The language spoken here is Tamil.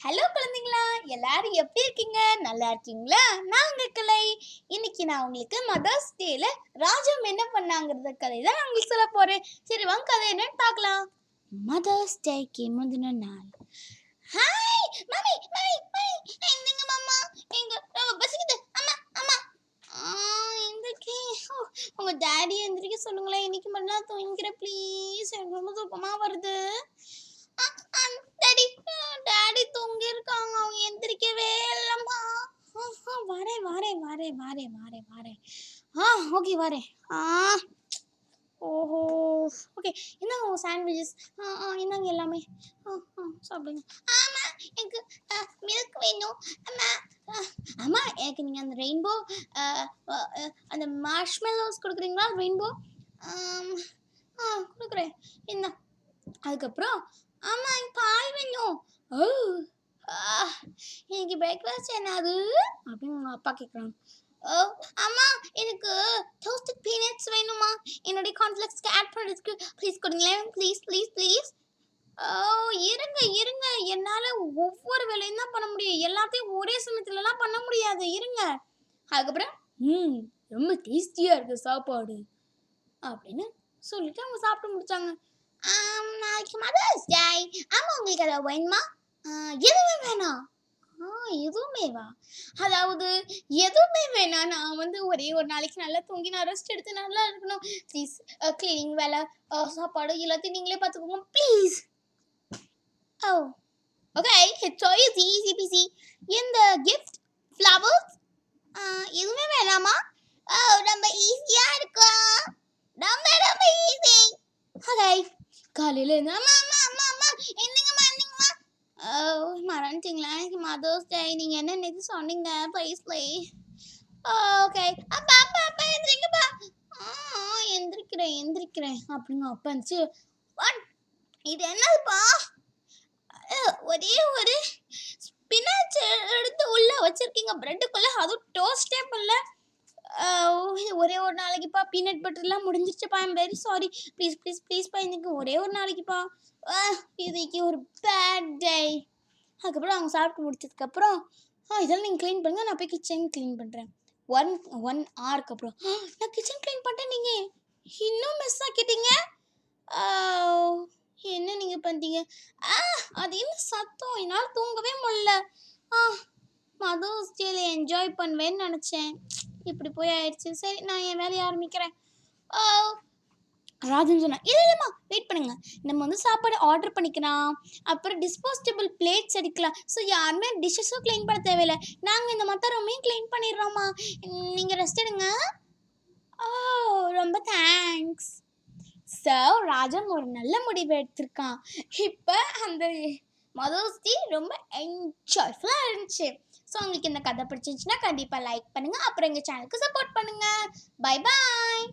ஹலோ குழந்தைங்களா எல்லாரும் எப்படி இருக்கீங்க? நல்லா இருக்கீங்களா? நான் உங்க கலை. இன்னைக்கு நான் உங்களுக்கு மதர்ஸ் டேல ராஜம் என்ன பண்ணாங்கிறத கதை தான் நான் உங்களுக்கு சொல்ல போறேன். சரி வாங்க கதை என்னன்னு பார்க்கலாம். மதர்ஸ் டேக்கு முந்தின நாள். Hi mummy mummy mummy. எங்க மாமா? எங்க ரொம்ப பசிக்குது. அம்மா அம்மா. ஆ, எந்திரிக்கே. உங்க டாடி எந்திரிக்க சொல்லுங்களேன். இன்னைக்கு மட்டும் நான் தூங்கிக்கிறேன். ப்ளீஸ் எனக்கு ரொம்ப தூக்கமா வருது. வரேன் வரேன் வரேன் வரேன் ஆ ஓகே வரேன். ஆ. ஓஹோ. ஓகே என்னங்க சாண்ட்விச்சஸ் ஆ ஆ என்னங்க எல்லாமே? ஆ ஆ சாப்பிடுங்க. ஆமா எனக்கு மில்க் வேணும். அம்மா ஆ, அம்மா எனக்கு நீங்கள் அந்த ரெயின்போ அந்த மார்ஷ்மெல்லோஸ் கொடுக்குறீங்களா? ரெயின்போ ஆ கொடுக்குறேன். என்ன அதுக்கப்புறம் ஆமா எனக்கு பால் வேணும். ஓ. இன்னைக்கு பிரேக்ஃபாஸ்ட் என்னது அப்படின்னு உங்கள் அப்பா கேட்குறாங்க ஓ அம்மா எனக்கு டோஸ்டட் பீனட்ஸ் வேணுமா என்னுடைய கான்ஃப்ளெக்ஸ்க்கு ஆட் பண்ணுறதுக்கு ப்ளீஸ் கொடுங்களேன். ப்ளீஸ் ப்ளீஸ் ப்ளீஸ் ஓ இருங்க இருங்க. என்னால் ஒவ்வொரு வேலையும் தான் பண்ண முடியும். எல்லாத்தையும் ஒரே சமயத்துலலாம் பண்ண முடியாது. இருங்க. அதுக்கப்புறம் ம் ரொம்ப டேஸ்டியாக இருக்குது சாப்பாடு. அப்படின்னு சொல்லிட்டு அவங்க சாப்பிட்டு முடிச்சாங்க. நாளைக்கு மதர்ஸ் டே ஆமாம் உங்களுக்கு அதை வேணுமா? எதுவுமே வேணாம். ஆ எதுவுமே வா. அதாவது எதுவுமே வேணாம். நான் வந்து ஒரே ஒரு நாளைக்கு நல்லா தூங்கி நான் ரெஸ்ட் எடுத்து நல்லா இருக்கணும். ப்ளீஸ் க்ளீனிங் வேலை சாப்பாடு எல்லாத்தையும் நீங்களே பார்த்துக்கோங்க. Please oh okay it's easy easy peasy இந்த கிஃப்ட் ஃப்ளவர்ஸ் எதுவுமே வேணாமா? ஓ ரொம்ப ஈஸியாக இருக்கும். ரொம்ப ரொம்ப ஈஸி ஓகே காலையில் என்னமா அம்மா அம்மா அம்மா அம்மா என்னங்கம்மா என்னங்கம்மா ஓ மறந்துட்டீங்களா? எனக்கு மதர்ஸ் டே நீங்கள் என்ன நினைச்சு சொன்னீங்க? ப்ளீஸ் ஓகே அப்பா அப்பா அப்பா எந்திரிங்கப்பா. ஆ எந்திரிக்கிறேன் எந்திரிக்கிறேன் அப்படின்னு அப்பா இருந்துச்சு வாட்? இது என்னதுப்பா? ஒரே ஒரு ஸ்பினாச் எடுத்து உள்ள வச்சிருக்கீங்க. பிரெட்டுக்குள்ள அதுவும் டோஸ்டே பண்ணல. ஒரே ஒரு நாளைக்குப்பா. பீனட் பட்டர்லாம் முடிஞ்சிருச்சுப்பா. I'm very sorry please please ப்ளீஸ்ப்பா இன்னைக்கு ஒரே ஒரு நாளைக்குப்பா. இதுக்கு ஒரு பேட் டே அதுக்கப்புறம் அவங்க சாப்பிட்டு முடிச்சதுக்கப்புறம் ஆ இதெல்லாம் நீங்கள் க்ளீன் பண்ணுங்கள் நான் போய் கிச்சன் க்ளீன் பண்ணுறேன் ஒன் ஒன் ஹவருக்கு அப்புறம். நான் கிச்சன் க்ளீன் பண்ணிட்டேன் நீங்கள் இன்னும் மிஸ் ஆக்கிட்டீங்க? என்ன நீங்கள் பண்ணிட்டீங்க ஆ அது என்ன சத்தம்? என்னால் தூங்கவே முடில ஆ மதர்ஸ் ஸ்டேல என்ஜாய் பண்ணுவேன்னு நினச்சேன். இப்படி போய் ஆயிடுச்சு சரி நான் என் வேலையை ஆரம்பிக்கிறேன். ஓ ராஜன் சொன்னா இல்லை இல்லைம்மா வெயிட் பண்ணுங்க. நம்ம வந்து சாப்பாடு ஆர்டர் பண்ணிக்கலாம். அப்புறம் டிஸ்போசபிள் பிளேட்ஸ் எடுக்கலாம் ஸோ யாருமே டிஷ்ஷஸும் க்ளீன் பண்ண தேவையில்லை. நாங்கள் இந்த மொத்த ரூமையும் க்ளீன் பண்ணிடுறோம்மா. நீங்கள் ரெஸ்ட் எடுங்க. ஓ ரொம்ப தேங்க்ஸ் ஸோ ராஜன் ஒரு நல்ல முடிவு எடுத்திருக்கான். இப்போ அந்த மதர்ஸ் டே ரொம்ப என்ஜாய்ஃபுல்லாக இருந்துச்சு. ஸோ உங்களுக்கு இந்த கதை பிடிச்சிருந்துச்சுன்னா கண்டிப்பாக லைக் பண்ணுங்கள் அப்புறம் எங்கள் சேனலுக்கு சப்போர்ட் பண்ணுங்கள் பை பாய்